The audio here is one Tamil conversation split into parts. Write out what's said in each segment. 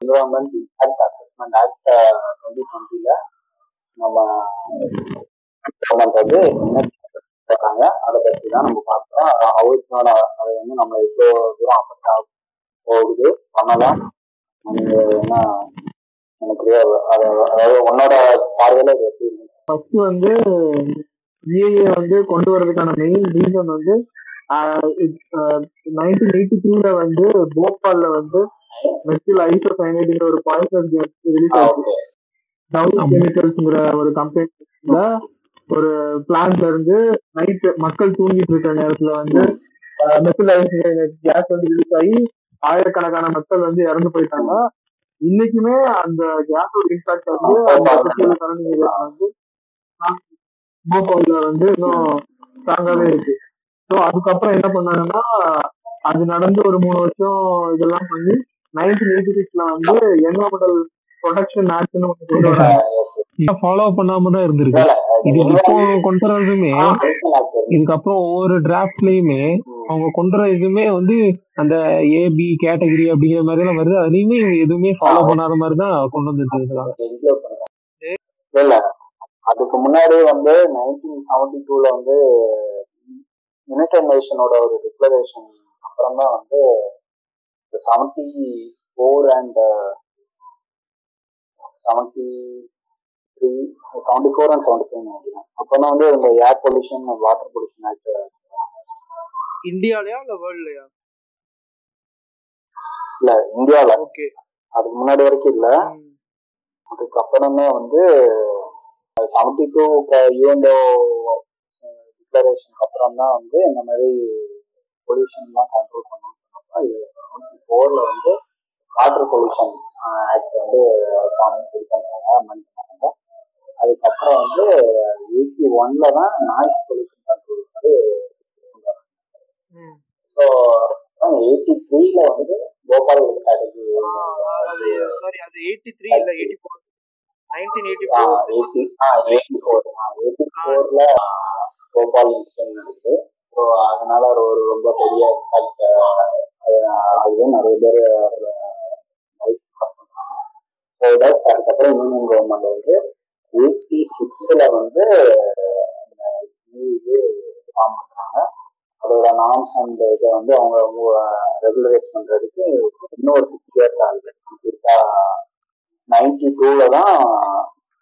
Environment impact assessment act twenty டுவெண்ட்டில நம்ம கவர்மெண்ட் வந்து என்ன சொல்றாங்க? அதை பற்றி தான் நம்ம பார்க்கிறோம். அவருக்கான அதை வந்து நம்ம எவ்வளோ தூரம் அஃபெக்ட் ஆக போகுது. பண்ணலாம். என்ன எனக்கு அதாவது உன்னோட பார்வையில இது எப்படி ஃபர்ஸ்ட் வந்து ஜிஏஏ வந்து கொண்டு வரதுக்கான மெயின் ரீசன் வந்து நைன்டீன் எயிட்டி த்ரீல வந்து போபால்ல வந்து மெத்தில் ஐசோசைனைடுங்கிற ஒரு பாய்சன் ரிலீஸ் ஆ, ஆச்சு. okay. டவுன் கெமிக்கல்ஸ்ங்கிற ஒரு கம்பெனில ஒரு பிளான்ட்ல இருந்து நைட் மக்கள் தூங்கிட்டு இருக்கிற நேரத்துல வந்து மெத்தில் கேஸ் வந்து ரிலீஸ் ஆகி ஆயிரக்கணக்கான மக்கள் வந்து இறந்து போயிட்டாங்க. இன்னைக்குமே அந்த கேஸோட இம்பாக்ட் வந்து அந்த சரௌண்டிங் வந்து போபால்ல வந்து இன்னும் ஸ்ட்ராங்காவே இருக்கு. ஸோ அதுக்கப்புறம் என்ன பண்ணாங்கன்னா அது நடந்து ஒரு மூணு வருஷம் இதெல்லாம் பண்ணி நைன்டீன் எயிட்டி சிக்ஸ்ல வந்து என்வரன்மெண்டல் ப்ரொடக்ஷன் ஆக்ட்னு ஒன்று ஃபாலோ பண்ணாம தான் இருந்திருக்கு. இது இப்போ கொண்டு வரதுமே. இதுக்கப்புறம் ஒவ்வொரு டிராஃப்ட்லயுமே அவங்க கொண்டு வர இதுமே வந்து அந்த ஏபி கேட்டகரி அப்படிங்கிற மாதிரி எல்லாம் வருது. அதுலயுமே எதுவுமே ஃபாலோ பண்ணாத மாதிரி தான் கொண்டு வந்துட்டு இருக்காங்க. அதுக்கு முன்னாடி வந்து நைன்டீன் செவன்டி டூல வந்து யுனைடெட் நேஷனோட ஒரு டிக்ளரேஷன் அப்புறம் தான் வந்து and seventy three seventy four and seventy five நினைக்கிறேன். அப்பதான் வந்து இந்த air pollution water pollution act இந்தியாலயா இல்ல வேர்ல்ட்லயா இல்ல இந்தியாவில் ஓகே அதுக்கு முன்னாடி வரைக்கும் இல்ல. அதுக்கப்புறமே வந்து செவன்டி டூ யூஎன்ஓ டிக்ளரேஷனுக்கு அப்புறம் தான் வந்து இந்த மாதிரி பொல்யூஷன்லாம் கண்ட்ரோல் சொன்னப்ப செவன்டி ஃபோரில் வந்து வாட்டர் பொல்யூஷன் ஆக்ட் வந்து இது பண்ணுறாங்க அமெண்ட் பண்ணாங்க அதுக்கப்புறம் வந்து எயிட்டி ஒன்ல தான் நாய்ஸ் பொல்யூஷன் கண்ட்ரோல் வந்து ஸோ எயிட்டி த்ரீல வந்து போபால் ஸ்ட்ராட்டஜி சாரி அது எயிட்டி த்ரீ இல்ல eighty four nineteen eighty four eighty eighty four eighty ஃபோர்ல போபால் இன்சிடென்ட் நடக்குது. ஸோ அதனால ஒரு ரொம்ப பெரிய இம்பாக்ட் நிறைய பேர் லைஃப் அதுக்கப்புறம் யூனியன் கவர்மெண்ட் வந்து எயிட்டி சிக்ஸ்ல வந்து இது ஃபார்ம் பண்ணுறாங்க அதோட நாம்ஸ் அண்ட் இதை வந்து அவங்க ரெகுலரைஸ் பண்ணுறதுக்கு இன்னொரு சிக்ஸ் இயர்ஸ் ஆகுது. கம்ப்ளீட்டா நைன்டி டூல தான்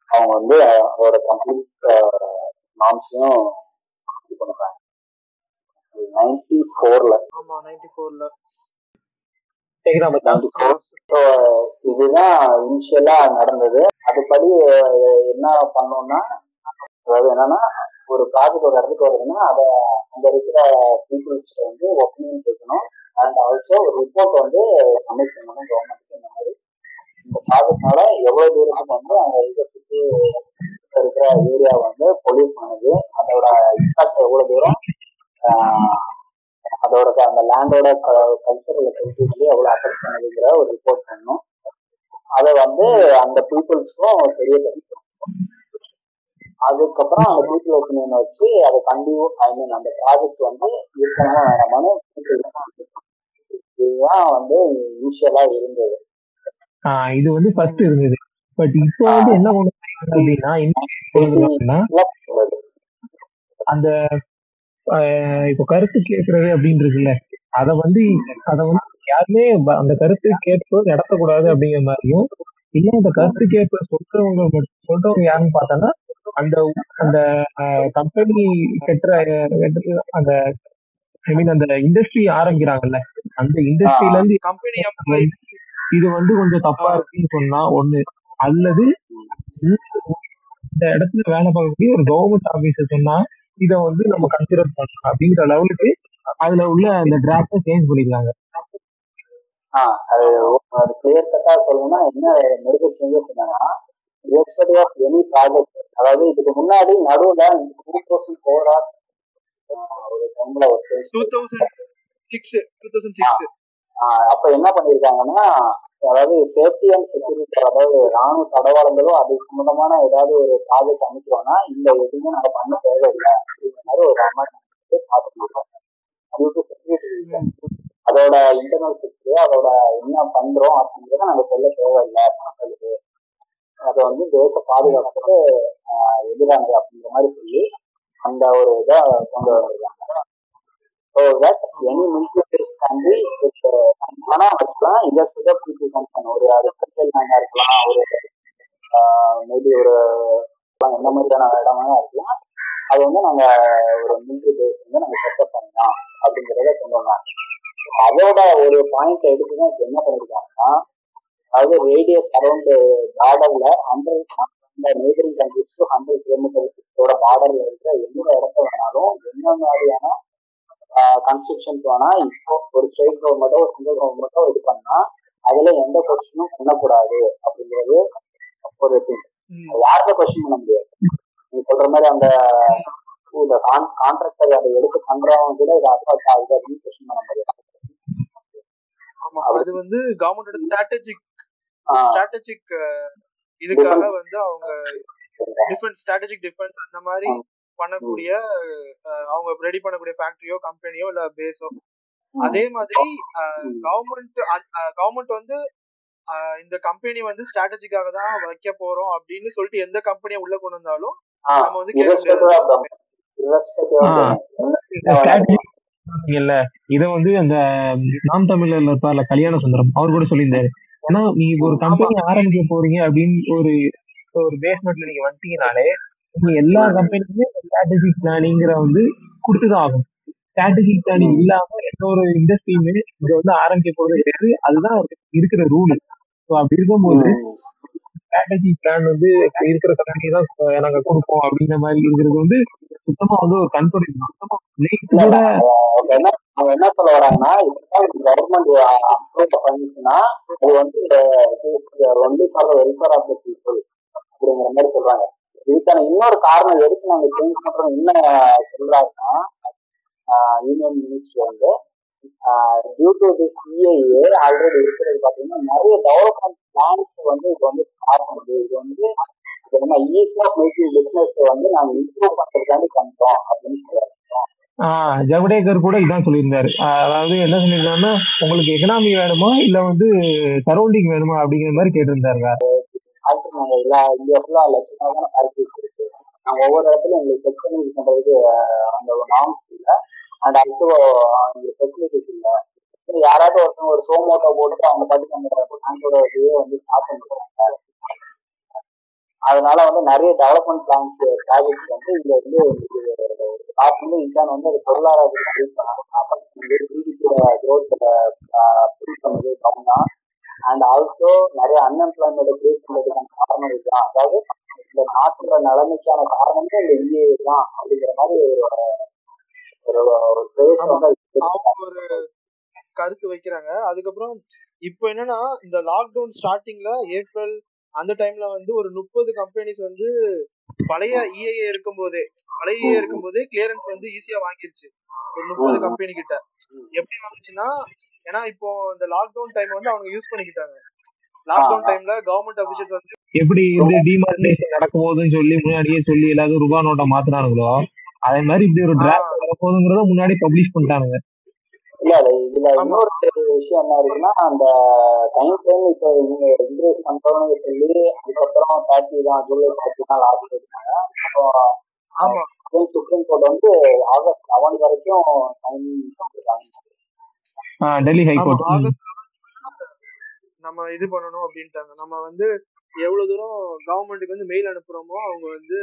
அவங்க வந்து அதோட கம்ப்ளீட் நாம்ஸையும் இது பண்றாங்க நைன்டி ஃபோரில் ஆமா நைன்டி ஃபோர்ல கேக்குதா மச்சான்? நைன்டி ஃபோர் ஸோ இதுதான் இனிஷியலா நடந்தது. அதுபடி என்ன பண்ணோம்னா அதாவது என்னன்னா ஒரு ப்ராஜெக்ட் ஒரு இடத்துக்கு வருதுன்னா அதை அங்க இருக்கிற பீப்புள்ஸ் வந்து ஒப்பீனியன் கேட்கணும். அண்ட் ஆல்சோ ஒரு ரிப்போர்ட் வந்து சப்மிட் பண்ணணும் கவர்மெண்ட்டுக்கு இந்த மாதிரி. இந்த ப்ராஜெக்ட்னால எவ்வளவு தூரத்துக்கு வந்து அங்க இருக்க சுற்றி இருக்கிற ஏரியா வந்து பொல்யூட் பண்ணுது. அதோட இம்பாக்ட் எவ்வளவு தூரம் அதோட அந்த லேண்டோட கல்ச்சரல் கல்ச்சர்லி எவ்வளவு அஃபெக்ட் பண்ணுதுங்கிற ஒரு ரிப்போர்ட் பண்ணணும். அதை வந்து அந்த பீப்புள்ஸ்க்கும் தெரியப்படுத்தணும். அதுக்கப்புறம் அந்த பீப்புள் ஒப்பீனியன் வச்சு அதை கண்டினியூ ஐ மீன் அந்த ப்ராஜெக்ட் வந்து இருக்கணுமா வேணாமான்னு இதுதான் வந்து இனிஷியலா இருந்தது. இது வந்து ஃபர்ஸ்ட் இருந்தது. பட் இப்போ வந்து என்ன வந்தாங்க அப்படின்னா அந்த இப்போ கருத்து கேட்கறது அப்படின்னு இருக்குல்ல அத வந்து அத வந்து யாருமே அந்த கருத்து கேட்பது நடத்தக்கூடாது அப்படிங்கிற மாதிரியும் இல்ல அந்த கருத்து கேட்ப சொல்றவங்க சொல்றவங்க யாருன்னு பார்த்தோன்னா அந்த அந்த கம்பெனி கட்டுற அந்த ஐ மீன் அந்த இண்டஸ்ட்ரி ஆரம்பிக்கிறாங்கல்ல. அந்த இண்டஸ்ட்ரியில இருந்து கம்பெனி இது வந்து கொஞ்சம் தப்பா இருக்குன்னு சொன்னா ஒண்ணு அல்லது இந்த இடத்துல வேலை பார்க்கக்கூடிய ஒரு கவர்மெண்ட் ஆபீசர் சொன்னா இத வந்து நம்ம கன்சிடர் பண்ணலாம். அப்படிங்கிற லெவலுக்கு அதுல உள்ள அந்த டிராஃப்ட சேஞ்ச் பண்ணிக்கிறாங்க ஆஹ் அது அது கிளியர் கட்டா சொல்லணும்னா என்ன மெடிக்கல் சேஞ்சஸ் என்னன்னா ரெஸ்பெக்ட் ஆஃப் எனி ப்ராஜெக்ட் அதாவது இதுக்கு முன்னாடி நடுவுல டூ தௌசண்ட் ஃபோர் ஆர் ஒரு டைம்ல ஒரு two thousand six two thousand six அப்ப என்ன பண்ணிருக்காங்கன்னா அதாவது சேஃப்டி அண்ட் செக்யூரிட்டி அதாவது ராணுவ தடவாளங்களோ அது சம்பந்தமான ஏதாவது ஒரு ப்ராஜெக்ட் அமைக்கிறோம்னா இந்த எதுவுமே நாங்க பண்ண தேவையில்லை. அப்படிங்கிற மாதிரி ஒரு அமெண்ட்மெண்ட் பார்த்துக்கலாம் செக்யூரிட்டி அதோட இன்டர்னல் ஹிஸ்டரி அதோட என்ன பண்றோம் அப்படிங்கிறத நாங்க சொல்ல தேவையில்லை. மக்களுக்கு. அதை வந்து தேச பாதுகாப்புக்கு எதிரானது அப்படிங்கிற மாதிரி சொல்லி அந்த ஒரு இதை கொண்டு வந்திருக்காங்க. So that any military country ஆனா வச்சுக்கலாம் பீப்புள் கன்சர்ன் ஒரு அரிஸ்டல் லேண்டா இருக்கலாம் ஒரு மேபி ஒரு எந்த மாதிரியான இடமா இருக்கலாம் அது வந்து நாங்க ஒரு மிலிட்டரி பேஸ் வந்து நாங்க செட்டப் பண்ணலாம் அப்படிங்கிறத கொண்டு வந்தாங்க அதோட ஒரு பாயிண்ட் எடுத்து தான் என்ன பண்ணிருக்காங்கன்னா அதாவது ரேடியஸ் அரௌண்ட் பார்டர்ல ஹண்ட்ரட் நெய்பரிங் கண்ட்ரிஸ் ஹண்ட்ரட் கிலோமீட்டர்ஸோட பார்டர்ல இருக்கிற எந்த இடத்த வேணாலும் என்ன மாதிரியான கன்ஸ்ட்ரக்ஷன்ஸ் வேணா இப்போ ஒரு ஸ்டேட் கவர்மெண்ட்டோ ஒரு சென்ட்ரல் கவர்மெண்ட்டோ இது பண்ணா அதுல எந்த கொஸ்டினும் பண்ணக்கூடாது அப்படிங்கிறது ஒரு thing. ம். யார்கிட்ட கொஸ்டின் பண்ண முடியாது. நீங்க சொல்ற மாதிரி அந்த இந்த கான்ட்ராக்டர் அதை எடுத்து பண்றவங்க கூட இதை அட்வான்ஸ் ஆகுது அப்படின்னு கொஸ்டின் பண்ண முடியாது. ஆமா அது வந்து கவர்மெண்டோட ஸ்ட்ராட்டஜிக் ஸ்ட்ராட்டஜிக் இதுக்காக வந்து அவங்க டிஃபென்ஸ் ஸ்ட்ராட்டஜிக் டிஃபென்ஸ் அந்த மாதிரி பண்ணக்கூடிய அவங்க ரெடி பண்ணக்கூடிய ஃபேக்டரியோ கம்பெனியோ இல்ல பேஸோ அதே மாதிரி கவர்மெண்ட் கவர்மெண்ட் வந்து இந்த கம்பெனி வந்து ஸ்ட்ராட்டஜிக்காக தான் வைக்க போறோம் அப்படின்னு சொல்லிட்டு எந்த கம்பெனியை உள்ள கொண்டு வந்தாலும் நம்ம வந்து கேட்க இல்ல இத வந்து அந்த நாம் தமிழர்ல இருப்பார்ல கல்யாண சுந்தரம் அவர் கூட சொல்லியிருந்தாரு. ஏன்னா நீங்க ஒரு கம்பெனி ஆரம்பிக்க போறீங்க அப்படின்னு ஒரு ஒரு பேஸ்மெண்ட்ல நீங்க வந்துட்டீங்கனாலே எல்லா கம்பெனிக்குமே ஸ்ட்ராட்டஜிக் பிளானிங்கிற வந்து கொடுத்துதான் ஆகும் ஸ்ட்ராட்டஜிக் பிளானிங் இல்லாம எந்த ஒரு இண்டஸ்ட்ரியுமே இதை வந்து ஆரம்பிக்க போறது கிடையாது. அதுதான் இருக்கிற ரூல் ஸோ அப்படி இருக்கும்போது ஸ்ட்ராட்டஜி பிளான் வந்து இருக்கிற கம்பெனி தான் நாங்க கொடுப்போம் அப்படிங்கிற மாதிரி இருக்கிறது வந்து சுத்தமா வந்து ஒரு அவங்க என்ன அவங்க என்ன சொல்ல வராங்கன்னா கவர்மெண்ட் அப்ரூவ் பண்ணிச்சுன்னா அது வந்து for welfare of the people அப்படிங்கிற மாதிரி சொல்றாங்க. இதுக்கான இன்னொரு காரணம் எதுக்கு நாங்க சேஞ்ச் பண்றோம் என்ன சொல்றாருன்னா யூனியன் மினிஸ்ட்ரி வந்து due to this CAA already இருக்கிறது பாத்தீங்கன்னா நிறைய டெவலப்மெண்ட் பிளான்ஸ் வந்து இது வந்து ஸ்டார்ட் பண்ணுது இது வந்து என்ன ஈஸி ஆஃப் மேக்கிங் பிசினஸ் வந்து நாங்க இம்ப்ரூவ் பண்றதுக்காண்டி பண்றோம் அப்படின்னு சொல்றாங்க. ஜவடேகர் கூட இதான் சொல்லியிருந்தாரு. அதாவது என்ன சொல்லியிருந்தாருன்னா உங்களுக்கு எக்கனாமி வேணுமா இல்ல வந்து சரௌண்டிங் வேணுமா அப்படிங்கிற மாதிரி கேட்டிருந்தாருங்க. ஆக்டர் நாங்க எல்லா இந்தியா ஃபுல்லா தான் ஃபேக்டரிஸ் இருக்கு. நாங்க ஒவ்வொரு இடத்துலயும் எங்களுக்கு ஃபெசிலிட்டிஸ் பண்ணி பண்றதுக்கு அந்த ஒரு நார்ம்ஸ் இல்லை. அண்ட் அடுத்து எங்களுக்கு ஃபெசிலிட்டிஸ் இல்லை. யாராவது ஒருத்தவங்க ஒரு சோமோட்டோ போட்டு அவங்க பாட்டுக்கு அந்த பேங்கோட இதுவே வந்து ஸ்டார்ட் பண்ணுறாங்க அதனால வந்து நிறைய டெவலப்மெண்ட் பிளான்ஸ் ப்ராஜெக்ட் வந்து இதுல வந்து ஸ்டார்ட் வந்து இன்சான் வந்து அது பொருளாதாரத்தை ஹெல்ப் பண்ணாங்க. ஜிடிபியோட growth பண்ணது அப்படின்னா அண்ட் ஆல்சோ நிறைய அன்எம்ப்ளாய்மெண்ட் கிரியேட் பண்றதுக்கான காரணம் இதுதான். அதாவது இந்த நாட்டோட நிலைமைக்கான காரணமே இந்த இந்திய தான் அப்படிங்கிற மாதிரி ஒரு ஒரு கருத்து வைக்கிறாங்க. அதுக்கப்புறம் இப்போ என்னன்னா இந்த லாக்டவுன் ஸ்டார்டிங்ல ஏப்ரல் அந்த டைம்ல வந்து ஒரு முப்பது கம்பெனிஸ் வந்து பழைய இஏஏ இருக்கும்போதே பழைய இஏ இருக்கும்போதே கிளியரன்ஸ் வந்து ஈஸியா வாங்கிருச்சு. ஒரு முப்பது. கம்பெனி கிட்ட. எப்படி வாங்குச்சுன்னா ஏன்னா இப்போ இந்த லாக்டவுன் டைம் வந்து அவங்க யூஸ் பண்ணிக்கிட்டாங்க. லாக்டவுன். டைம்ல கவர்மெண்ட் அபிஷியல்ஸ் வந்து எப்படி இந்த டிமார்டேஷன் நடக்கும் போதுன்னு சொல்லி முன்னாடியே சொல்லி எல்லாரும் ரூபா நோட்டை மாத்துறானுங்களோ அதே மாதிரி இப்படி ஒரு டிராஃப்ட் வரப்போகுதுங்கிறத முன்னாடி பப்ளிஷ் பண்ணிட்டானுங்க. இல்ல இல்ல இதுல. இன்னொரு விஷயம் என்ன இருக்குன்னா அந்த டைம் ஃப்ரேம் இப்ப நீங்க இன்க்ரீஸ் பண்றோம்னு சொல்லி அதுக்கப்புறம் தேர்ட்டி தான் ஜூலை தேர்ட்டி தான் லாஸ்ட் இருக்காங்க அப்புறம் ஆமா. சுப்ரீம் கோர்ட் வந்து ஆகஸ்ட் லெவன் வரைக்கும் டைம் கொடுத்துருக்காங்க டெல்லி ஹைகோர்ட் நம்ம இது பண்ணணும் அப்படின்ட்டாங்க. நம்ம வந்து எவ்வளவு தூரம் கவர்மெண்ட்டுக்கு வந்து மெயில் அனுப்புறோமோ அவங்க வந்து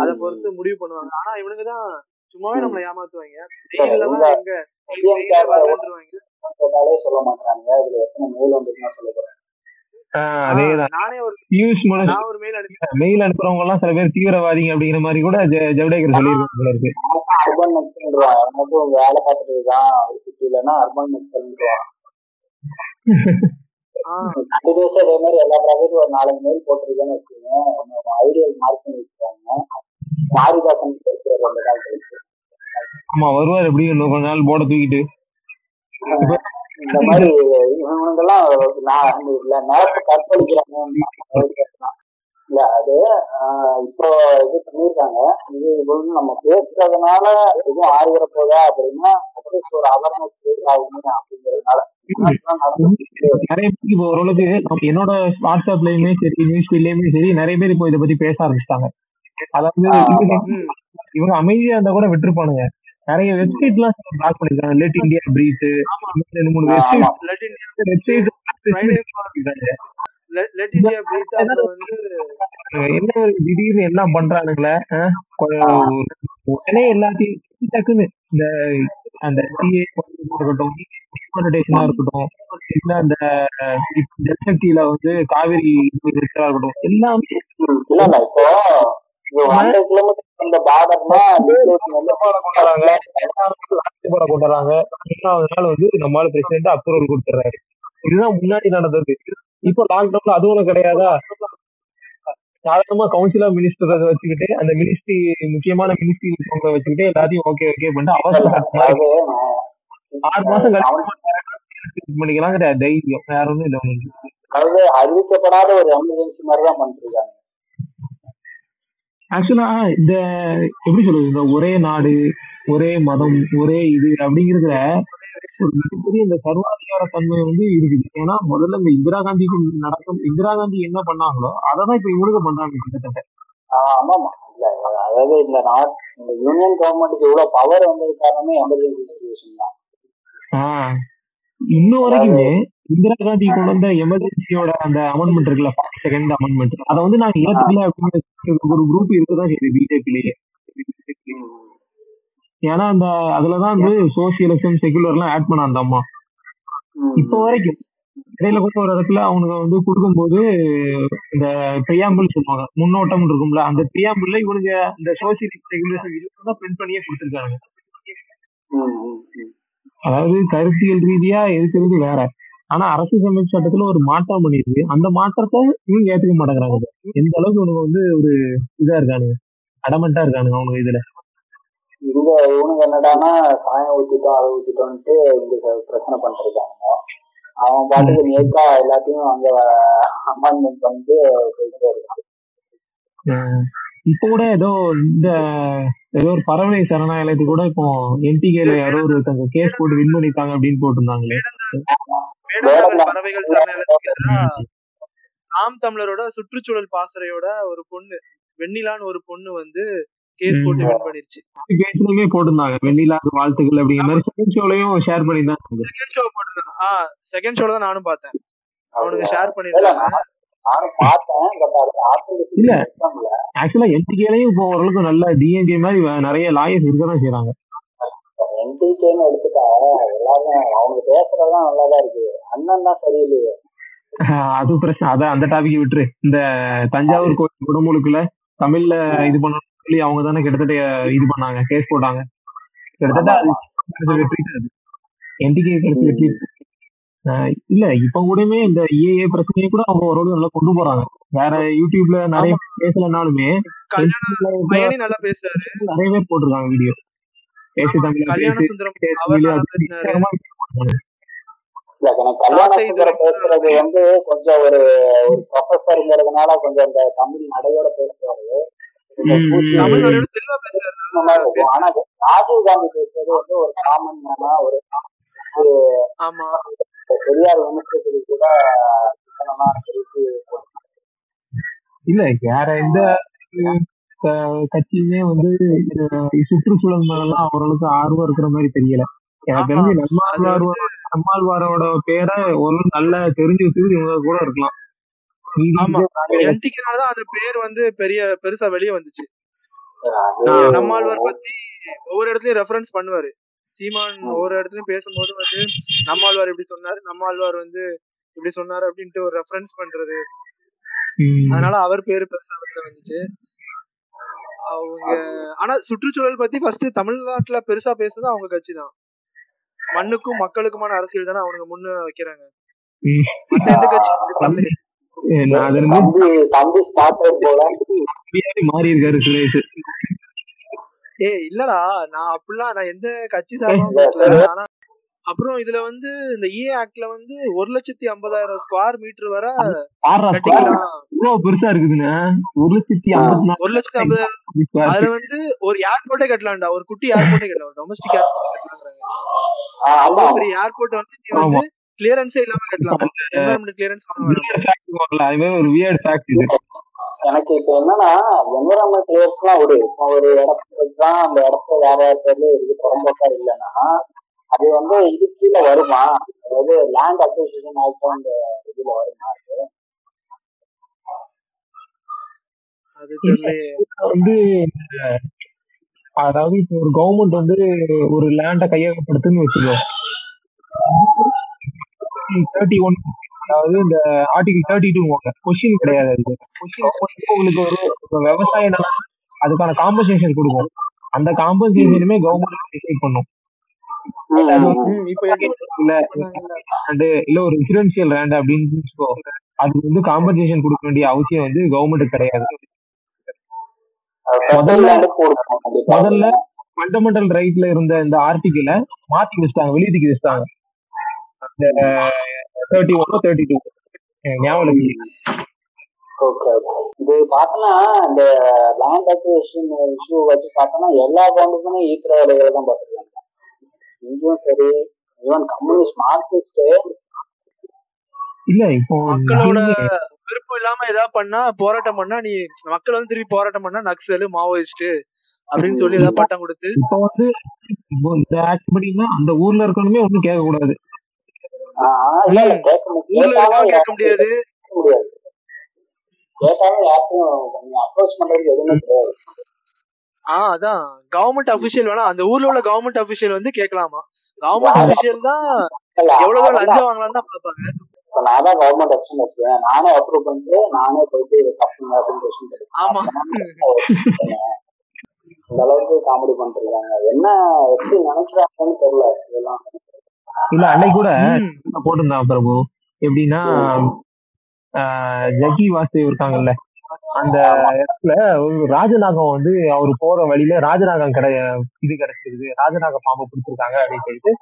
அதை பொறுத்து முடிவு பண்ணுவாங்க. ஆனா இவனுங்க தான் சும்மாவே நம்மளை ஏமாத்துவாங்க. எங்க? சொல்ல மாட்டாங்க இதுல எத்தனை மெயில் வந்துருக்குன்னு சொல்லிடுறேன் அதேதான் நானே ஒரு மூலம் நான் ஒரு மெயில் அனுப்பி மெயில் அனுப்புறவங்க எல்லாம் சில பேர் தீவிரவாதிங்க அப்படிங்கிற மாதிரி கூட ஜவடேகர் சொல்லியிருக்காங்க இருக்கு. அர்பன் நக்சல்ன்றான் எனக்கும் வேலை பார்த்துட்டு தான் அர்பன் கண்டினியூஸா இதே மாதிரி எல்லா ப்ராஜெக்டும் ஒரு நாலஞ்சு மெயில் போட்டிருக்கேன்னு வச்சுக்கோங்க. ஐடியல் மார்க் பண்ணி வச்சுக்காங்க. மாரிதாசன் இருக்கிற ரெண்டு நாள் கழிச்சு. ஆமா வருவார் எப்படி இன்னும் கொஞ்ச நாள் போட தூக்கிட்டு. இந்த மாதிரி இவனுங்கெல்லாம் நான் இல்ல நிலத்தை கற்பழிக்கிறாங்க. இல்ல அது இப்போ இது பண்ணிருக்காங்க இது வந்து நம்ம பேசுறதுனால எதுவும் ஆகிற போதா அப்படின்னா அட்லீஸ்ட் ஒரு அவேர்னஸ் ஆகுமே அப்படிங்கிறதுனால. நிறைய பேர் இப்போ ஓரளவுக்கு என்னோட வாட்ஸ்அப்லயுமே சரி நியூஸ் ஃபீட்லயுமே சரி நிறைய பேர் இப்போ இதை பத்தி பேச ஆரம்பிச்சிட்டாங்க. அதாவது. இவங்க அமைதியா இருந்தா கூட விட்டுருப்பானுங்க. நிறைய வெப்சைட் எல்லாம் பிளாக் பண்ணிருக்காங்க. லெட் இந்தியா பிரீத் ரெண்டு மூணு website let India website Friday let India breathe என்ன திடீர்னு என்ன பண்றானுங்களே உடனே எல்லாத்தையும் டக்குன்னு இந்த அந்த சிஏ இருக்கட்டும் டிமானிட்டேஷனா இருக்கட்டும் இல்ல அந்த ஜல்சக்தியில வந்து காவிரி இருக்கட்டும் எல்லாமே இல்ல இல்ல இப்போ இந்த பார்டர்னா கொண்டாடுறாங்க. மூணாவது நாள் வந்து நம்மளால பிரசிடென்ட் அப்ரூவல் கொடுத்துறாரு. இதுதான் முன்னாடி நடந்தது. இப்போ லாக்டவுன்ல அதுவும் கிடையாதா? சாதாரணமா கவுன்சில் ஆஃப் மினிஸ்டர் வச்சுக்கிட்டு அந்த மினிஸ்ட்ரி முக்கியமான மினிஸ்ட்ரி இருக்கவங்க வச்சுக்கிட்டு எல்லாத்தையும் ஓகே ஓகே பண்ணிட்டு அவசர சட்டமா அதாவது ஆறு மாசம் கழிச்சு பண்ணிக்கலாங்கிற தைரியம். வேற ஒண்ணும் இல்லை உங்களுக்கு அதாவது அறிவிக்கப்படாத ஒரு எமர்ஜென்சி மாதிரி தான் பண்ணிருக்காங்க ஆக்சுவலா இந்த எப்படி சொல்றது இந்த ஒரே நாடு ஒரே மதம் ஒரே இது அப்படிங்கிறதுல மிகப்பெரிய இந்த சர்வாதிகார தன்மை வந்து இருக்குது. ஏன்னா முதல்ல இந்த இந்திரா காந்திக்கு நடக்கும் இந்திரா காந்தி என்ன பண்ணாங்களோ அதை தான் இப்ப இவனுக்கு பண்றாங்க கிட்டத்தட்ட. ஆமாமா இல்ல அதாவது இந்த நாட் இந்த யூனியன் கவர்மெண்ட்டுக்கு இவ்வளவு பவர் வந்தது காரணமே எமர்ஜென்சி சுச்சுவேஷன் தான். இன்னும் வரைக்குமே இந்திரா காந்தி கொண்டு வந்த எமர்ஜென்சியோட அந்த அமெண்ட்மெண்ட் இருக்குல்ல செகண்ட் அமெண்ட்மெண்ட் அதை வந்து நாங்க ஏத்துக்கல அப்படின்னு ஒரு குரூப் இருக்குதான் சரி பிஜேபிலேயே ஏன்னா அந்த அதுலதான் வந்து சோசியலிசம் செகுலர் எல்லாம் ஆட் பண்ண அந்த அம்மா. இப்போ வரைக்கும் இடையில கூட ஒரு இடத்துல அவனுங்க வந்து கொடுக்கும்போது இந்த பிரியாம்பிள் சொல்லுவாங்க முன்னோட்டம் இருக்கும்ல அந்த பிரியாம்பிள்ல இவனுங்க இந்த சோசியலிஸ்ட் ரெகுலேஷன் தான் பிரிண்ட் பண்ணியே கொடுத்துருக்காங்க. அதாவது கருத்தியல் ரீதியா இருக்கிறது வேற. ஆனா அரசு சமைப்பு சட்டத்துல ஒரு மாற்றம் பண்ணிருக்கு. அந்த மாற்றத்தை இவங்க ஏத்துக்க மாட்டேங்கிறாங்க. எந்த அளவுக்கு இவனுங்க வந்து ஒரு இதா இருக்கானுங்க? அடமெண்டா இருக்கானுங்க அவனுங்க இதுல. இங்க இவனுங்க என்னடான்னா சாயம் ஊத்திட்டோம் அதை ஊத்திட்டோம்ட்டு இங்க ச- பிரச்சனை பண்ணிருக்காங்க அவன் பாட்டுக்கு நேக்கா எல்லாத்தையும் அங்க அமெண்ட்மெண்ட் பண்ணிட்டு போயிட்டே இருக்கான். இப்ப கூட ஏதோ இந்த ஏதோ ஒரு பறவை சரணாலயத்துக்கு கூட இப்போ என்டிகேல யாரோ ஒருத்தங்க கேஸ் போட்டு வின் பண்ணிருக்காங்க அப்படின்னு போட்டிருந்தாங்களே. பறவைகள் சரணாலயத்துக்கு நாம் தமிழரோட சுற்றுச்சூழல் பாசறையோட ஒரு பொண்ணு வெண்ணிலான்னு ஒரு பொண்ணு வந்து கேஸ் போட்டு வின் பண்ணிருச்சு. கேஸ்லயுமே போட்டிருந்தாங்க. வெண்ணிலாக்கு வாழ்த்துக்கள் அப்படிங்கிற மாதிரி செகண்ட் ஷோலையும் ஷேர் பண்ணியிருந்தாங்க. செகண்ட் ஷோ போட்டிருந்தாங்க. ஆ செகண்ட் ஷோல தான் நானும் பார்த்தேன். அவனுங்க ஷேர் பண்ணிருந்தாங்க இல்ல. ஆக்சுவலா என்டிகேலையும் இப்போ ஓரளவுக்கு நல்ல டிஎன்கே மாதிரி நிறைய லாயர்ஸ் இருக்க தான் செய்யறாங்க என்டிகேன்னு எடுத்துட்டா எல்லாரும் அவங்க பேசுறதுதான் நல்லாதான் இருக்கு. அண்ணன் தான் சரியில்லையே. அது பிரச்சனை. அதான் அந்த டாபிக் விட்டுரு. இந்த தஞ்சாவூர் கோயில் குடமுழுக்குல தமிழ்ல இது பண்ணணும்னு சொல்லி அவங்க தானே கிட்டத்தட்ட இது பண்ணாங்க கேஸ் போட்டாங்க. கிட்டத்தட்ட என்டிகே கிடைச்ச வெற்றி. இல்ல இப்ப கூடயுமே இந்த ஏஏ பிரச்சனையை கூட அவங்க ஓரளவு நல்லா கொண்டு போறாங்க. வேற யூடியூப்ல நிறைய பேசலனாலுமே நல்லா பேசுறாரு. நிறைய பேர் போட்டிருக்காங்க வீடியோ பேசு பேசுறது வந்து கொஞ்சம் ஒரு ஒரு ப்ரொஃபஸர்ங்கிறதுனால கொஞ்சம் இந்த தமிழ் நடையோட பேசுறாரு. ஆனா ராஜீவ் காந்தி பேசுறது வந்து ஒரு காமன் மேனா ஒரு ஒரு ஆமா. பெரியார் விமர்சனத்துக்கு கூட. இல்ல வேற எந்த கட்சியுமே வந்து சுற்றுச்சூழல் மேலாம் ஓரளவுக்கு ஆர்வம் இருக்கிற மாதிரி தெரியல எனக்கு. தெரிஞ்சு நம்மாழ்வார் நம்மாழ்வாரோட பேரை ஒரு நல்ல தெரிஞ்சு வச்சுக்கிட்டு இவங்க கூட இருக்கலாம் மீதி ஆமா. இது நிறைய என்டிக்குனால தான் அந்த பேர் வந்து பெரிய பெருசா வெளிய வந்துச்சு. நம்மாழ்வார் பத்தி ஒவ்வொரு இடத்துலயும் ரெஃபரன்ஸ் பண்ணுவாரு சீமான் ஒவ்வொரு இடத்துலயும் பேசும்போது வந்து நம்மாழ்வார் இப்படி சொன்னாரு நம்மாழ்வார் வந்து இப்படி சொன்னாரு அப்படின்ட்டு ஒரு ரெஃபரன்ஸ் பண்றது. அதனால அவர் பேரு பெருசா வெளில வந்துச்சு. அவங்க ஆனா சுற்றுச்சூழல் பத்தி ஃபர்ஸ்ட் தமிழ்நாட்டுல பெருசா பேசுறது அவங்க கட்சி தான். மண்ணுக்கும் மக்களுக்குமான அரசியல் தானே அவனுங்க முன்ன வைக்கிறாங்க. எந்த கட்சி மாறி இருக்காரு சுரேஷ். ஏய் இல்லடா நான் அப்படிலாம் நான் எந்த கட்சி பேசல ஆனா அப்புறம் இதுல வந்து இந்த இஏ ஆக்ட்ல வந்து ஒரு லட்சத்தி ஐம்பதாயிரம் ஸ்கொயர் மீட்டர் வரை பெருசா இருக்குதுங்க. ஒரு லட்சத்தி ஒரு லட்சத்தி ஐம்பதாயிரம். அதுல வந்து ஒரு ஏர்போர்ட்டே கட்டலாம்டா. ஒரு குட்டி ஏர்போர்ட்டே கட்டலாம். டொமஸ்டிக் ஏர்போர்ட் கட்டலாங்கிறாங்க பெரிய ஏர்போர்ட் வந்து நீ வந்து கிளியரன்ஸே இல்லாம கட்டலாம். என்வரன்மெண்ட் கிளியரன்ஸ் வரல அதுவே ஒரு வியர்ட் ஃபேக்ட் இது எனக்கு இப்ப என்னன்னா என்விரான்மெண்ட் கிளியர்ஸ் எல்லாம் விடு. இப்போ ஒரு இடத்துக்கு தான் அந்த இடத்துல வேற யார் பேர்ல இருக்கு புறம்போக்கா இல்லைன்னா அது வந்து இது கீழே வருமா? அதாவது லேண்ட் அக்விசிஷன் ஆக்ட் அந்த இதுல வருமா அது? வந்து அதாவது இப்போ ஒரு கவர்மெண்ட் வந்து ஒரு லேண்ட கையகப்படுத்துன்னு வச்சுக்கோ. தேர்ட்டி ஒன் அதாவது இந்த ஆர்டிகல் தேர்ட்டி டூ கொஸ்டின் கிடையாது அது. உங்களுக்கு ஒரு விவசாய நிலம் அதுக்கான காம்பன்சேஷன் கொடுக்கும். அந்த காம்பன்சேஷனுமே கவர்மெண்ட் டிசைட் பண்ணும். இல்ல ஒரு ரெசிடென்சியல் லேண்ட் அப்படின்னு அதுக்கு வந்து காம்பன்சேஷன் கொடுக்க வேண்டிய அவசியம் வந்து கவர்மெண்ட்டுக்கு கிடையாது. கண்டிப்பா. முதல்ல ஃபண்டமெண்டல் ரைட்ல இருந்த இந்த ஆர்டிகிள மாத்தி வச்சிட்டாங்க வெளியதுக்கு வச்சிட்டாங்க. அந்த தேர்ட்டி ஒன் தேர்ட்டி டூ ஞாபகம். ஓகே ஓகே இது பார்த்தோன்னா இந்த லேண்ட் அக்விசிஷன் இஷ்யூ வச்சு பார்த்தோன்னா எல்லா கவர்மெண்ட்டுமே ஈக்கிற வேலைகளை தான் பார்த்துருக்காங்க. இங்கேயும் சரி ஈவன் கம்யூனிஸ்ட் மார்க்சிஸ்ட் இல்ல இப்போ மக்களோட விருப்பம் இல்லாம ஏதாவது பண்ணா போராட்டம் பண்ணா நீ மக்கள் வந்து திருப்பி போராட்டம் பண்ணா நக்சலு மாவோயிஸ்ட் அப்படின்னு சொல்லி ஏதாவது பட்டம் கொடுத்து இப்போ வந்து இந்த ஆக்ட் படினா அந்த ஊர்ல இருக்கணுமே ஒண்ணும் கேட்க கூடாது கேட்க முடியாது. கேட்டாலும் யாருக்கும் அப்ரோச் பண்றதுக்கு எதுவுமே கிடையாது. ஆஹ் அதான். கவர்மெண்ட் அபிஷியல் வேணா அந்த ஊர்ல உள்ள கவர்மெண்ட் அபிஷியல் வந்து கேட்கலாமா? கவர்மெண்ட் அபிஷியல் தான் எவ்வளவு லஞ்சம் வாங்கலாம் தான் பாப்பாங்க இப்ப நான் தான் கவர்மெண்ட் ஆக்ஷன் வச்சுவேன் நானே அப்ரூவ் பண்ணிட்டு நானே போயிட்டு தப்புங்க அப்படின்னு ஆமா. இந்த அளவுக்கு காமெடி பண்ணிட்டு இருக்காங்க. என்ன எப்படி நினைக்கிறாங்கன்னு தெரியல இதெல்லாம். இல்ல அன்னைக்கு கூட. போட்டிருந்தான் பிரபு. எப்படின்னா ஆஹ், ஜக்கி வாசு இருக்காங்கல்ல அந்த இடத்துல ராஜநாகம் வந்து அவர் போற வழியில ராஜநாகம் கிடை இது கிடைச்சிருக்கு ராஜநாக பாம்பை பிடிச்சிருக்காங்க அப்படின்னு சொல்லிட்டு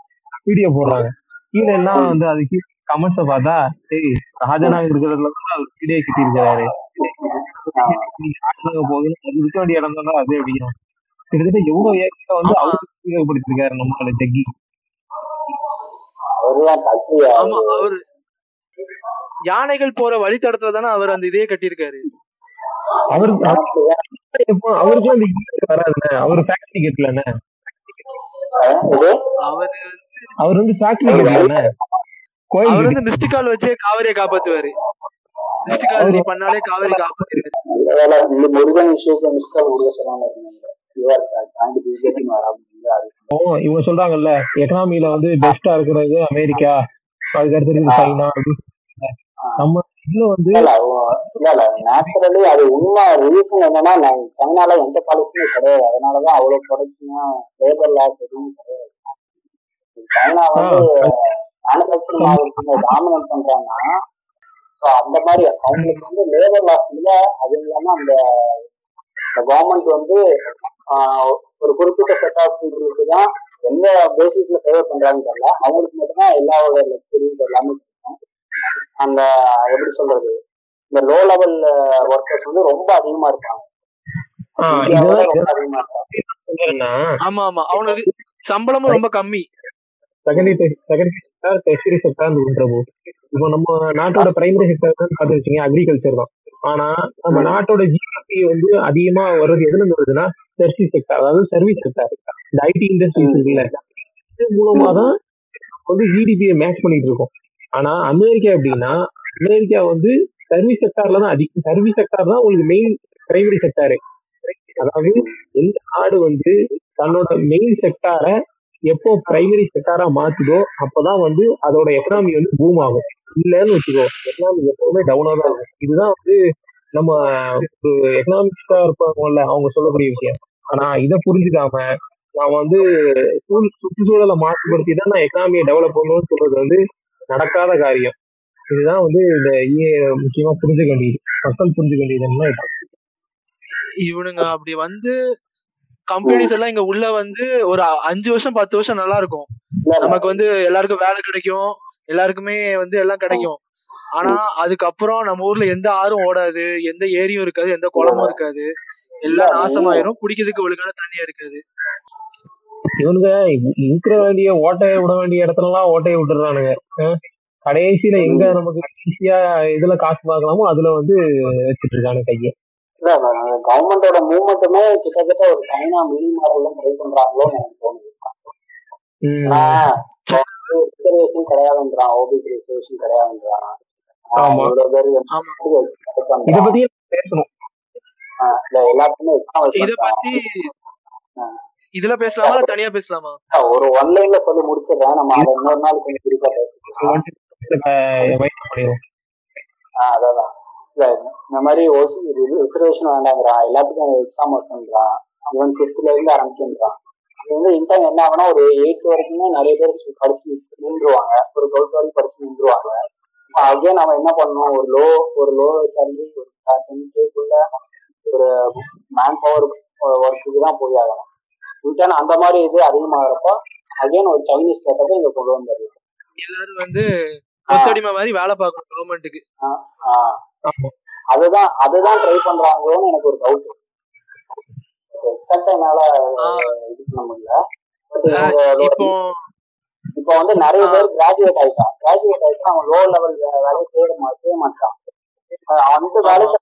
வீடியோ போடுறாங்க. கீழே எல்லாம் வந்து அது கீழே கமெண்ட்ஸ பார்த்தா சரி ராஜநாகம் இருக்கிறதுல தான் அவர் வீடியோ கட்டி இருக்காரு ராஜநாகம் போகுதுன்னு அது இருக்க வேண்டிய இடம் தான் அது? அப்படிங்கிறாங்க கிட்டத்தட்ட எவ்வளவு ஏக்கரை வந்து. அவருக்கு உபயோகப்படுத்திருக்காரு நம்மளோட ஜக்கி. ஆமா அவர் யானைகள் போற வழித்தடத்துல தானே அவர் அந்த இதையே கட்டியிருக்காரு. அவருக்கு அவருக்கு அந்த வராதுண்ணே அவர் ஃபேக்டரி கேட்கலண்ணே அவர் அவர் வந்து ஃபேக்டரி கேட்கலண்ணே கோயில் அவர் வந்து மிஸ்டு கால் வச்சே காவிரியை காப்பாத்துவாரு. மிஸ்டு கால் நீ பண்ணாலே காவிரி இந்த முருகன் விஷயத்தை மிஸ்கால் கொடுக்க அது ஓ, இவங்க சொல்றாங்கல்ல எக்கனாமில வந்து பெஸ்டா இருக்கிறது அமெரிக்கா அதுக்கு அடுத்து இருக்குது சைனா அப்படின்னு. நம்ம இதுல வந்து இல்ல நேச்சுரலி அது உண்மை ரீசன் என்னன்னா நான் சைனால எந்த பாலிசியுமே கிடையாது. அதனாலதான் அவ்வளவு ப்ரொடக்ஷனா லேபர் லாஸ் எதுவும் கிடையாது. சைனா வந்து மேனுபேக்சரிங் டாமினேட் பண்றாங்கன்னா அந்த மாதிரி அவங்களுக்கு வந்து லேபர் லாஸ் இல்ல அது இல்லாம அந்த கவர்மெண்ட் வந்து ஒரு குறிப்பிட்ட செட் ஆஃப் பீப்புளுக்கு தான் எந்த பேசிஸ்ல ஃபேவர் பண்றாங்கன்னு தெரியல. அவங்களுக்கு மட்டும்தான் எல்லாரோட லக்ஸரிஸ் எல்லாமே இருக்கும். அந்த எப்படி சொல்றது? இந்த லோ லெவல் ஒர்க்கர்ஸ் வந்து ரொம்ப அதிகமா என்னன்னா ஆமா ஆமா. அவனுக்கு சம்பளமும் ரொம்ப கம்மி. Secondary secondary sector sector Prabhu இப்போ நம்ம நாட்டோட பிரைமரி செக்டர் பார்த்து வச்சீங்க அக்ரிகல்ச்சர் தான். ஆனா நம்ம நாட்டோட ஜிடிபி வந்து அதிகமா வர்றது எதுல இருந்து வருதுன்னா டெரிஷரி செக்டார் அதாவது சர்வீஸ் செக்டார் இந்த ஐடி இண்டஸ்ட்ரீஸ் இருக்குல்ல இது மூலமா தான் வந்து ஜிடிபியை மேட்ச் பண்ணிட்டு இருக்கோம். ஆனா அமெரிக்கா எப்படின்னா அமெரிக்கா வந்து சர்வீஸ் செக்டார்ல தான் அதிக சர்வீஸ் செக்டார் தான் உங்களுக்கு மெயின் பிரைமரி செக்டாரு அதாவது எந்த நாடு வந்து தன்னோட மெயின் செக்டாரை எப்போ பிரைமரி செக்டாரா மாத்துதோ அப்பதான் வந்து அதோட எக்கனாமி வந்து பூம் ஆகும். இல்லைன்னு வச்சுக்கோ எக்கனாமி எப்பவுமே டவுனா தான் இருக்கும். இதுதான் வந்து நம்ம ஒரு எக்கனாமிக்ஸா இருப்பாங்கல்ல அவங்க சொல்லக்கூடிய விஷயம். ஆனா இதை புரிஞ்சுக்காம நான் வந்து சுற்றுச்சூழலை மாசுபடுத்தி தான் நான் எக்கனாமியை டெவலப் பண்ணணும்னு சொல்றது வந்து நடக்காத காரியம். இதுதான் வந்து இந்த முக்கியமா புரிஞ்சுக்க வேண்டியது. மக்கள் புரிஞ்சுக்க வேண்டியதுன்னா இவனுங்க அப்படி வந்து கம்பெனிஸ் எல்லாம் இங்க உள்ள வந்து ஒரு அஞ்சு வருஷம் பத்து வருஷம் நல்லா இருக்கும். நமக்கு வந்து எல்லாருக்கும் வேலை கிடைக்கும். எல்லாருக்குமே வந்து எல்லாம் கிடைக்கும். ஆனா அதுக்கப்புறம் நம்ம ஊர்ல எந்த ஆறும் ஓடாது எந்த ஏரியும் இருக்காது எந்த குளமும் இருக்காது. எல்லாம் நாசமாயிரும். குடிக்கிறதுக்கு ஒழுங்கான தண்ணியா இருக்காது. இவனுங்க இருக்கிற வேண்டிய ஓட்டைய விட வேண்டிய இடத்துல எல்லாம் ஓட்டையை விட்டுறானுங்க கடைசியில எங்க நமக்கு ஈஸியா இதுல காசு பார்க்கலாமோ அதுல வந்து வச்சுட்டு இருக்கானு கைய கவர்மெண்டோட மூவ்மெண்ட்டுமே கிட்டத்தட்ட ஒரு சைனா மினி மாடல் ட்ரை பண்றாங்களோன்னு எனக்கு தோணுது. ரிசர்வேஷன் கிடையாதுன்றான் ஓபிசி ரிசர்வேஷன் கிடையாதுன்றான். இத பத்தி பேசணும். இத. பத்தி இதுல பேசலாமா? தனியா பேசலாமா? ஒரு ஒன் லைன்ல சொல்லி முடிச்சிடுறேன். நம்ம அதை இன்னொரு நாள் கொஞ்சம் குறிப்பா ஆஹ் அதான். இல்ல இந்த மாதிரி ரிசர்வேஷன் வேண்டாங்கிறான். எல்லாத்துக்கும் எக்ஸாம் வச்சுன்றான் ஈவன் ஃபிஃப்த்ல இருந்து ஆரம்பிச்சுன்றான் இது வந்து இன்டர்ன் என்ன ஆகுனா ஒரு எயித் வரைக்குமே நிறைய பேர் படிச்சு நின்றுவாங்க. ஒரு டுவெல்த் வரைக்கும் படிச்சு நின்றுவாங்க. அகைன் நம்ம என்ன பண்ணணும்? ஒரு லோ ஒரு லோ சேலரி ஒரு டென் கேக்குள்ள ஒரு மேன் பவர் ஒர்க்குக்கு தான் போய் ஆகணும் இன்டர்ன் அந்த மாதிரி இது அதிகமாகிறப்ப அகைன் ஒரு சைனீஸ் செட்டப்பை இங்க கொண்டு வந்துடலாம் எல்லாரும் வந்து கொத்தடிமை மாதிரி வேலை பார்க்கணும் கவர்மெண்ட்டுக்கு அதுதான் அதுதான் ட்ரை பண்றாங்களோன்னு எனக்கு ஒரு டவுட் எக்ஸாக்டா என்னால இது பண்ண முடியல. இப்போ இப்போ வந்து நிறைய பேர் கிராஜுவேட் ஆயிட்டான் கிராஜுவேட் ஆயிட்டா அவன் லோ லெவல் வேலையை செய்ய செய்ய மாட்டான் அந்த வேலைக்கு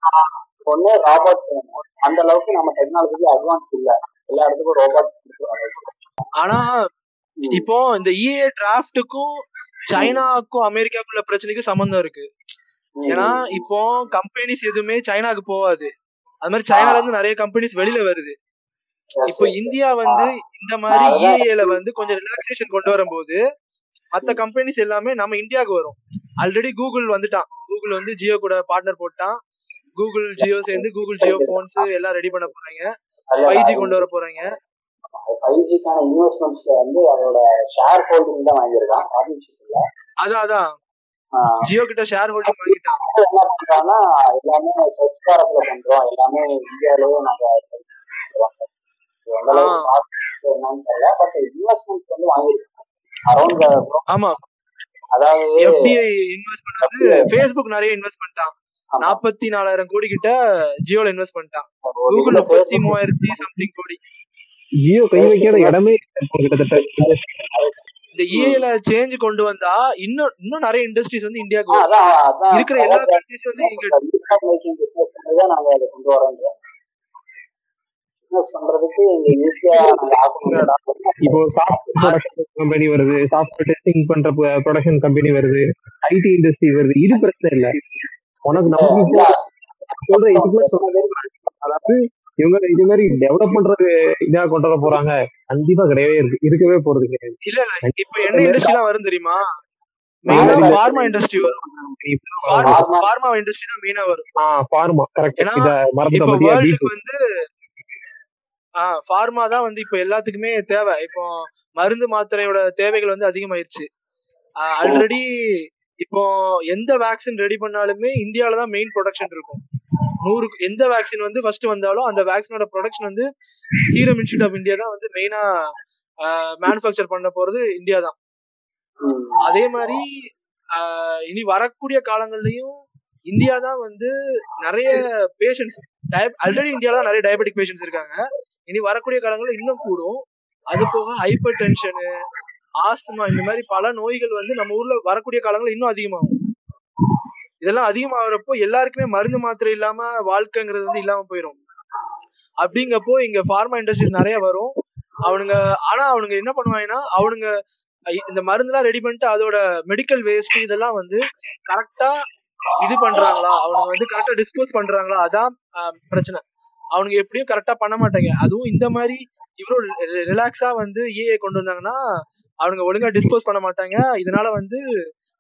ஒண்ணு ராபர்ட் செய்யணும் அந்த அளவுக்கு நம்ம டெக்னாலஜி அட்வான்ஸ் இல்ல. எல்லா இடத்துக்கும் ரோபோட் ஆனா இப்போ இந்த இஏ டிராஃப்ட்டுக்கும் சைனாக்கும் அமெரிக்காக்குள்ள பிரச்சனைக்கு சம்பந்தம் இருக்கு. ஏன்னா இப்போ கம்பெனிஸ் எதுவுமே சைனாக்கு போகாது. அது மாதிரி சைனால இருந்து நிறைய கம்பெனிஸ் வெளியில வருது. இப்போ இந்தியா வந்து இந்த மாதிரி இஏல வந்து கொஞ்சம் ரிலாக்ஸேஷன் கொண்டு வரும்போது மத்த கம்பெனிஸ் எல்லாமே நம்ம இந்தியாவுக்கு வரும். ஆல்ரெடி கூகுள் வந்துட்டான். கூகுள் வந்து ஜியோ கூட பார்ட்னர் போட்டான். கூகுள் ஜியோ சேர்ந்து கூகுள் ஜியோ போன்ஸ் எல்லாம் ரெடி பண்ண போறாங்க. ஃபைவ் ஜி கொண்டு வர போறாங்க. ஃபைவ் ஜிக்கான இன்வெஸ்ட்மெண்ட்ஸ்ல வந்து அதோட ஷேர் ஹோல்டிங் தான் வாங்கியிருக்கான் பார்ட்னர்ஷிப்ல அதான் அதான். ஜியோ கிட்ட ஷேர் ஹோல்டிங் வாங்கிட்டான். என்ன பண்றாங்கன்னா எல்லாமே சர்ச்காரத்துல பண்றோம். எல்லாமே இந்தியாவிலேயே நாங்க என்னன்னு தெரியல. பட் இன்வெஸ்ட்மெண்ட்ஸ் வந்து வாங்கியிருக்கோம் அரௌண்ட் ஆமா. அதாவது எஃப்டிஐ இன்வெஸ்ட்மெண்ட் வந்து ஃபேஸ்புக் நிறைய இன்வெஸ்ட் பண்ணிட்டான். நாற்பத்தி நாலாயிரம் கோடி கிட்ட ஜியோல இன்வெஸ்ட் பண்ணிட்டான். கூகுள் முப்பத்தி மூவாயிரத்தி சம்திங் கோடி. ஜியோ கை வைக்காத இடமே கிட்டத்தட்ட. இந்த இஏல சேஞ்ச் கொண்டு வந்தா இன்னும் இன்னும் நிறைய இண்டஸ்ட்ரீஸ் வந்து இந்தியாவுக்கு இருக்கிற எல்லா கண்ட்ரிஸ் வந்து இங்க கொண்டு வரோம் இப்போ கம்பெனி வருது சாஃப்ட்வேர் டெஸ்டிங் பண்ற ப்ரொடக்ஷன் கம்பெனி வருது ஐடி இண்டஸ்ட்ரி வருது இது பிரச்சனை இல்ல. உனக்கு நமக்கு சொல்ற இதுக்குள்ள சொல்ற அதாவது இவங்க இது மாதிரி டெவலப் பண்றது இதா கொண்டு வர போறாங்க. கண்டிப்பா கிடையவே இருக்கு. இருக்கவே போறது கிடையாது. இல்ல இல்ல. இப்ப என்ன இண்டஸ்ட்ரி எல்லாம் வரும் தெரியுமா? மெயினா பார்மா இண்டஸ்ட்ரி வரும். பார்மா இண்டஸ்ட்ரி தான் மெயினா வரும். ஃபார்மா கரெக்ட் இத இப்போ பத்தியா வந்து ஆஹ் ஃபார்மா தான் வந்து இப்போ எல்லாத்துக்குமே தேவை. இப்போ மருந்து மாத்திரையோட தேவைகள் வந்து அதிகமாயிருச்சு. ஆல்ரெடி இப்போ எந்த வேக்சின் ரெடி பண்ணாலுமே இந்தியால தான் மெயின் ப்ரொடக்ஷன் இருக்கும். நூறு எந்த வேக்சின் வந்து ஃபர்ஸ்ட் வந்தாலும் அந்த வேக்சினோட ப்ரொடக்ஷன் வந்து சீரம் இன்ஸ்டியூட் ஆஃப் இந்தியா தான் வந்து மெயினா மேனுஃபேக்சர் பண்ண போறது இந்தியா தான். அதே மாதிரி இனி வரக்கூடிய காலங்கள்லயும் இந்தியா தான் வந்து நிறைய பேஷண்ட்ஸ் ஆல்ரெடி இந்தியாவில தான் நிறைய டயபெட்டிக் பேஷண்ட்ஸ் இருக்காங்க. இனி வரக்கூடிய காலங்களில் இன்னும் கூடும். அது போக ஹைப்பர் டென்ஷனு ஆஸ்துமா இந்த மாதிரி பல நோய்கள் வந்து நம்ம ஊர்ல வரக்கூடிய காலங்கள் இன்னும் அதிகமாகும். இதெல்லாம் அதிகமாகறப்போ எல்லாருக்குமே மருந்து மாத்திரை இல்லாம வாழ்க்கைங்கிறது வந்து இல்லாம போயிடும் அப்படிங்கப்போ இங்க ஃபார்மா இண்டஸ்ட்ரீஸ் நிறைய வரும். அவனுங்க ஆனா அவனுங்க என்ன பண்ணுவாங்கன்னா அவனுங்க இந்த மருந்துலாம் ரெடி பண்ணிட்டு அதோட மெடிக்கல் வேஸ்ட் இதெல்லாம் வந்து கரெக்டா இது பண்றாங்களா? அவனுங்க வந்து கரெக்டா டிஸ்போஸ் பண்றாங்களா? அதான் பிரச்சனை. அவனுங்க எப்படியும் கரெக்டா பண்ண மாட்டாங்க. அதுவும் இந்த மாதிரி இவ்வளவு ரிலாக்ஸா வந்து ஏஏ கொண்டு வந்தாங்கன்னா அவனுங்க ஒழுங்கா டிஸ்போஸ் பண்ண மாட்டாங்க. இதனால வந்து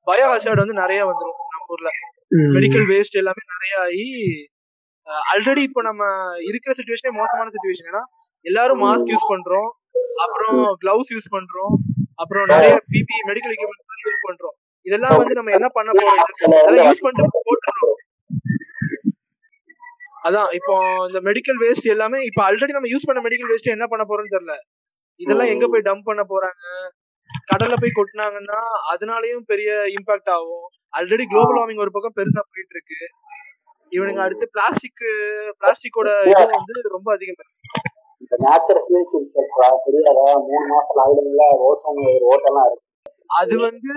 பயோ ஹசார்ட் வந்து நிறைய வந்துரும் நம்ம ஊர்ல. மெடிக்கல் வேஸ்ட் எல்லாமே நிறைய ஆகி ஆல்ரெடி இப்போ நம்ம இருக்கிற சுச்சுவேஷனே மோசமான சுச்சுவேஷன் ஏன்னா எல்லாரும் மாஸ்க் யூஸ் பண்றோம். அப்புறம் கிளவுஸ் யூஸ் பண்றோம். அப்புறம் நிறைய பிபி மெடிக்கல் எக்யூப்மெண்ட் யூஸ் பண்றோம். இதெல்லாம் வந்து நம்ம என்ன பண்ண போறோம்? அதெல்லாம் யூஸ் பண்ணிட்டு போட்டுறோம். அதான் இப்போ இந்த மெடிக்கல் வேஸ்ட் எல்லாமே இப்போ ஆல்ரெடி நம்ம யூஸ் பண்ண மெடிக்கல் வேஸ்ட் என்ன பண்ண போறோம்னு தெரியல. இதெல்லாம் எங்க போய் டம்ப் பண்ண போறாங்க? கடல்ல போய் கொட்டினாங்கன்னா அதனாலயும் பெரிய இம்பாக்ட் ஆகும். ஆல்ரெடி குளோபல் வார்மிங் ஒரு பக்கம் பெருசா போயிட்டு இருக்கு இவனுங்க அடுத்து பிளாஸ்டிக் பிளாஸ்டிக்கோட இது வந்து ரொம்ப அதிகம் அது வந்து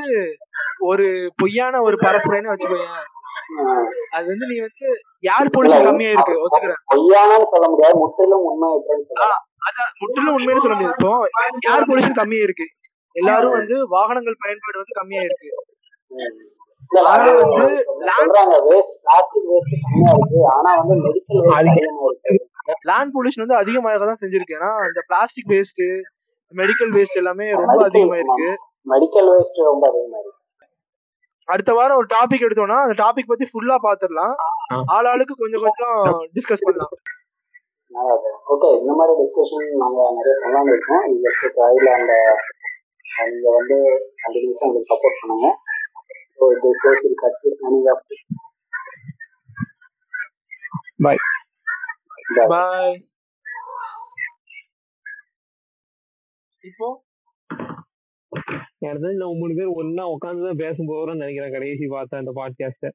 ஒரு பொய்யான ஒரு பரப்புரைன்னு வச்சுக்கோயேன். ஆஹ் அது வந்து நீ வந்து ஏர் பொல்யூஷன் கம்மியா இருக்கு? ஒத்துக்கிறேன். பொய்யானு சொல்ல முடியாது முற்றிலும் அதான் முற்றிலும் உண்மைன்னு சொல்ல முடியாது. இப்போ ஏர் பொல்யூஷன் கம்மியா இருக்கு? எல்லாரும் வந்து வாகனங்கள் பயன்பாடு வந்து கம்மியா இருக்கு லேண்ட் பொல்யூஷன் வந்து அதிகமாக தான் செஞ்சிருக்கு. ஏன்னா இந்த பிளாஸ்டிக் வேஸ்ட் மெடிக்கல் வேஸ்ட் எல்லாமே ரொம்ப அதிகமா இருக்கு மெடிக்கல் வேஸ்ட் ரொம்ப அதிகமா இருக்கு அடுத்த வாரம் ஒரு டாபிக் எடுத்தோம்னா அந்த டாபிக் பத்தி ஃபுல்லா பாத்துடலாம். ஆ. ஆளாளுக்கு கொஞ்சம் கொஞ்சம் டிஸ்கஸ் பண்ணலாம். ஓகே இந்த மாதிரி டிஸ்கஷன் நாங்க நிறைய பண்ணலாம்னு இருக்கோம். ட்ரைல அந்த நீங்க வந்து கண்டினியூஸா எங்களுக்கு சப்போர்ட் பண்ணுங்க. ஸோ இது சோசியல் கட்சி நீங்க பாய் பாய் இப்போ? எனக்கு தெரிஞ்சு நம்ம மூணு பேர் ஒன்னா உட்காந்து தான் பேச போறோம்னு நினைக்கிறேன் கடைசி பார்த்தா இந்த பாட்காஸ்ட